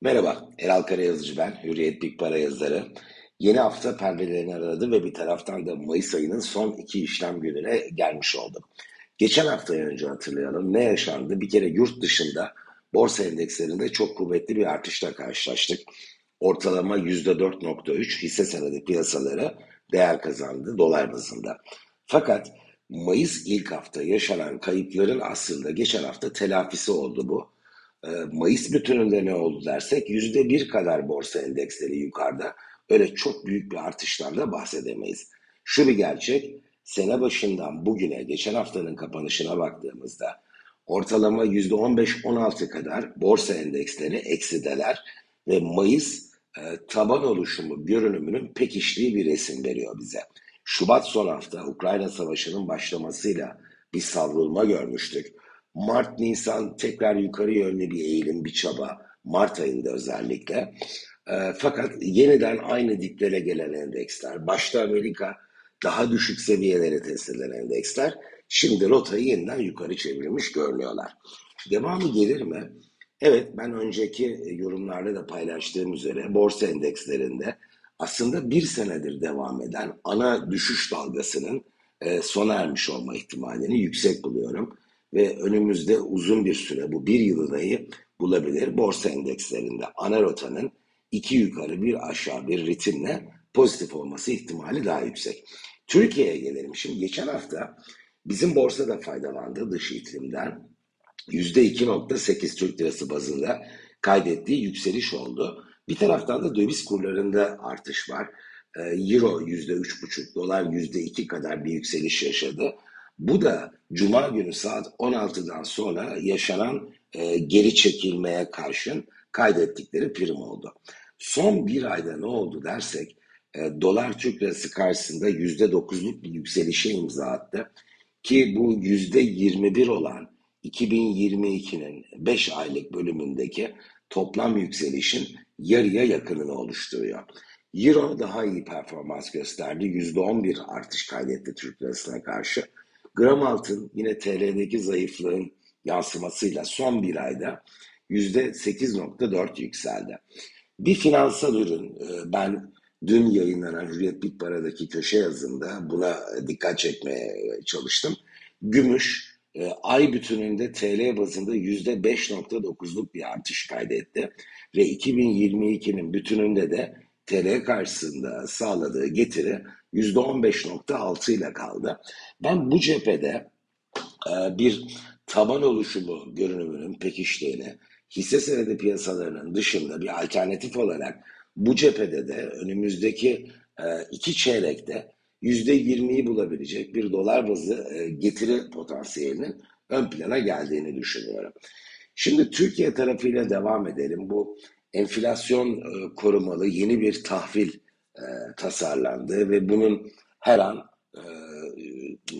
Merhaba, Eral Karayazıcı ben, Hürriyet Big Para yazarı. Yeni hafta perdelerini aradı ve bir taraftan da Mayıs ayının son iki işlem gününe gelmiş oldum. Geçen hafta önce hatırlayalım ne yaşandı? Bir kere yurt dışında borsa endekslerinde çok kuvvetli bir artışla karşılaştık. Ortalama %4.3 hisse senedi piyasaları değer kazandı dolar bazında. Fakat Mayıs ilk hafta yaşanan kayıpların aslında geçen hafta telafisi oldu bu. Ee, Mayıs bütününde ne oldu dersek yüzde bir kadar borsa endeksleri yukarıda. Öyle çok büyük bir artışlarla bahsedemeyiz. Şu bir gerçek, sene başından bugüne, geçen haftanın kapanışına baktığımızda ortalama yüzde 15-16 kadar borsa endeksleri eksideler ve Mayıs e, taban oluşumu görünümünün pekiştiği bir resim veriyor bize. Şubat son hafta Ukrayna Savaşı'nın başlamasıyla bir savrulma görmüştük. Mart, Nisan tekrar yukarı yönlü bir eğilim, bir çaba. Mart ayında özellikle. E, fakat yeniden aynı diplere gelen endeksler, başta Amerika daha düşük seviyelere test edilen endeksler, şimdi rotayı yeniden yukarı çevirmiş görünüyorlar. Devamı gelir mi? Evet, ben önceki yorumlarda da paylaştığım üzere borsa endekslerinde aslında bir senedir devam eden ana düşüş dalgasının e, sona ermiş olma ihtimalini yüksek buluyorum ve önümüzde uzun bir süre bu bir yılı dahi bulabilir borsa endekslerinde ana rotanın iki yukarı bir aşağı bir ritimle pozitif olması ihtimali daha yüksek. Türkiye'ye gelelim. Şimdi geçen hafta bizim borsa da faydalandı dış iklimden. %2.8 Türk lirası bazında kaydettiği yükseliş oldu. Bir taraftan da döviz kurlarında artış var. Ee, Euro %3.5, dolar %2 kadar bir yükseliş yaşadı. Bu da Cuma günü saat 16'dan sonra yaşanan e, geri çekilmeye karşın kaydettikleri prim oldu. Son bir ayda ne oldu dersek e, dolar Türk lirası karşısında %9'luk bir yükselişe imza attı. Ki bu %21 olan 2022'nin 5 aylık bölümündeki toplam yükselişin yarıya yakınını oluşturuyor. Euro daha iyi performans gösterdi. %11 artış kaydetti Türk lirasına karşı. Gram altın yine TL'deki zayıflığın yansımasıyla son bir ayda %8.4 yükseldi. Bir finansal ürün e, ben dün yayınlanan Hürriyet Bitpara'daki köşe yazımda buna dikkat çekmeye çalıştım. Gümüş e, ay bütününde TL bazında %5.9'luk bir artış kaydetti ve 2022'nin bütününde de TL karşısında sağladığı getiri %15.6 ile kaldı. Ben bu cephede e, bir taban oluşumu görünümünün pekiştiğini, hisse senedi piyasalarının dışında bir alternatif olarak bu cephede de önümüzdeki e, iki çeyrekte yüzde yirmiyi bulabilecek bir dolar bazı e, getiri potansiyelinin ön plana geldiğini düşünüyorum. Şimdi Türkiye tarafıyla devam edelim. Bu enflasyon korumalı yeni bir tahvil tasarlandı ve bunun her an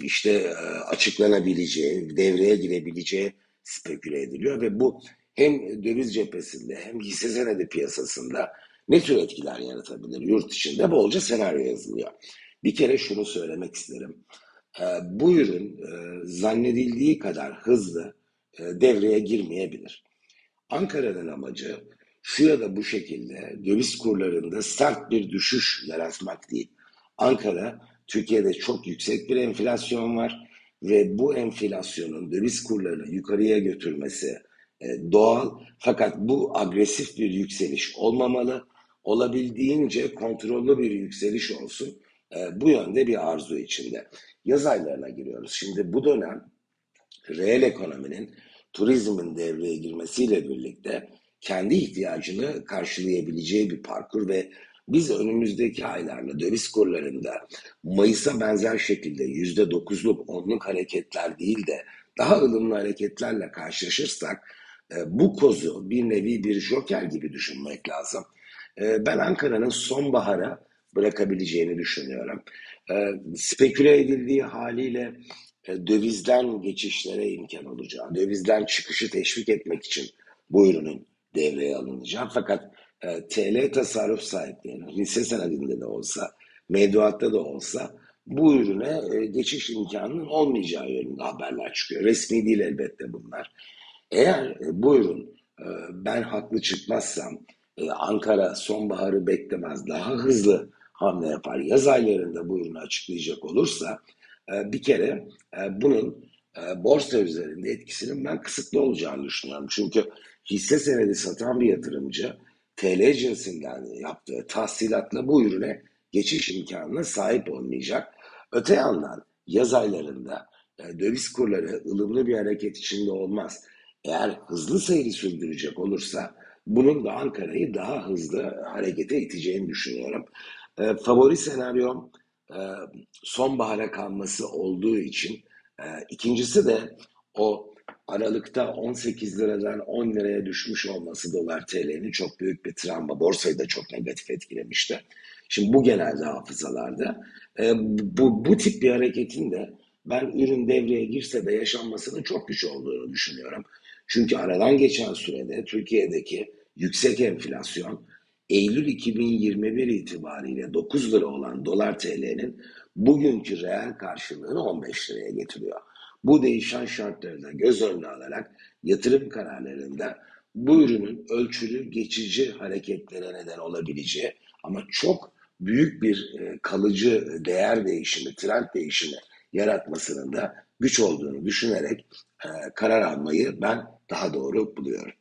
işte açıklanabileceği, devreye girebileceği speküle ediliyor ve bu hem döviz cephesinde hem hisse senedi piyasasında ne tür etkiler yaratabilir? Yurt içinde bolca senaryo yazılıyor. Bir kere şunu söylemek isterim. Bu ürün zannedildiği kadar hızlı devreye girmeyebilir. Ankara'nın amacı şu bu şekilde döviz kurlarında sert bir düşüş yaratmak değil. Ankara Türkiye'de çok yüksek bir enflasyon var ve bu enflasyonun döviz kurlarını yukarıya götürmesi e, doğal fakat bu agresif bir yükseliş olmamalı. Olabildiğince kontrollü bir yükseliş olsun. E, bu yönde bir arzu içinde. Yaz aylarına giriyoruz. Şimdi bu dönem reel ekonominin turizmin devreye girmesiyle birlikte kendi ihtiyacını karşılayabileceği bir parkur ve biz önümüzdeki aylarla döviz kurlarında Mayıs'a benzer şekilde yüzde dokuzluk, onluk hareketler değil de daha ılımlı hareketlerle karşılaşırsak e, bu kozu bir nevi bir joker gibi düşünmek lazım. E, ben Ankara'nın sonbahara bırakabileceğini düşünüyorum. E, speküle edildiği haliyle dövizden geçişlere imkan olacağı, dövizden çıkışı teşvik etmek için bu ürünün devreye alınacağı. Fakat e, TL tasarruf sahiplerinin hisse senedinde de olsa, mevduatta da olsa bu ürüne e, geçiş imkanının olmayacağı yönünde haberler çıkıyor. Resmi değil elbette bunlar. Eğer e, bu ürün e, ben haklı çıkmazsam e, Ankara sonbaharı beklemez daha hızlı hamle yapar. Yaz aylarında bu ürünü açıklayacak olursa e, bir kere e, bunun e, borsa üzerinde etkisinin ben kısıtlı olacağını düşünüyorum. Çünkü hisse senedi satan bir yatırımcı TL cinsinden yaptığı tahsilatla bu ürüne geçiş imkanına sahip olmayacak. Öte yandan yaz aylarında e, döviz kurları ılımlı bir hareket içinde olmaz. Eğer hızlı seyri sürdürecek olursa bunun da Ankara'yı daha hızlı harekete iteceğini düşünüyorum. E, favori senaryom e, sonbahara kalması olduğu için e, ikincisi de o Aralık'ta 18 liradan 10 liraya düşmüş olması dolar TL'nin çok büyük bir travma. Borsayı da çok negatif etkilemişti. Şimdi bu genelde hafızalarda. E, bu, bu tip bir hareketin de ben ürün devreye girse de yaşanmasının çok güç olduğunu düşünüyorum. Çünkü aradan geçen sürede Türkiye'deki yüksek enflasyon Eylül 2021 itibariyle 9 lira olan dolar TL'nin bugünkü reel karşılığını 15 liraya getiriyor. Bu değişen şartları da göz önüne alarak yatırım kararlarında bu ürünün ölçülü geçici hareketlere neden olabileceği ama çok büyük bir e, kalıcı değer değişimi, trend değişimi yaratmasının da güç olduğunu düşünerek e, karar almayı ben daha doğru buluyorum.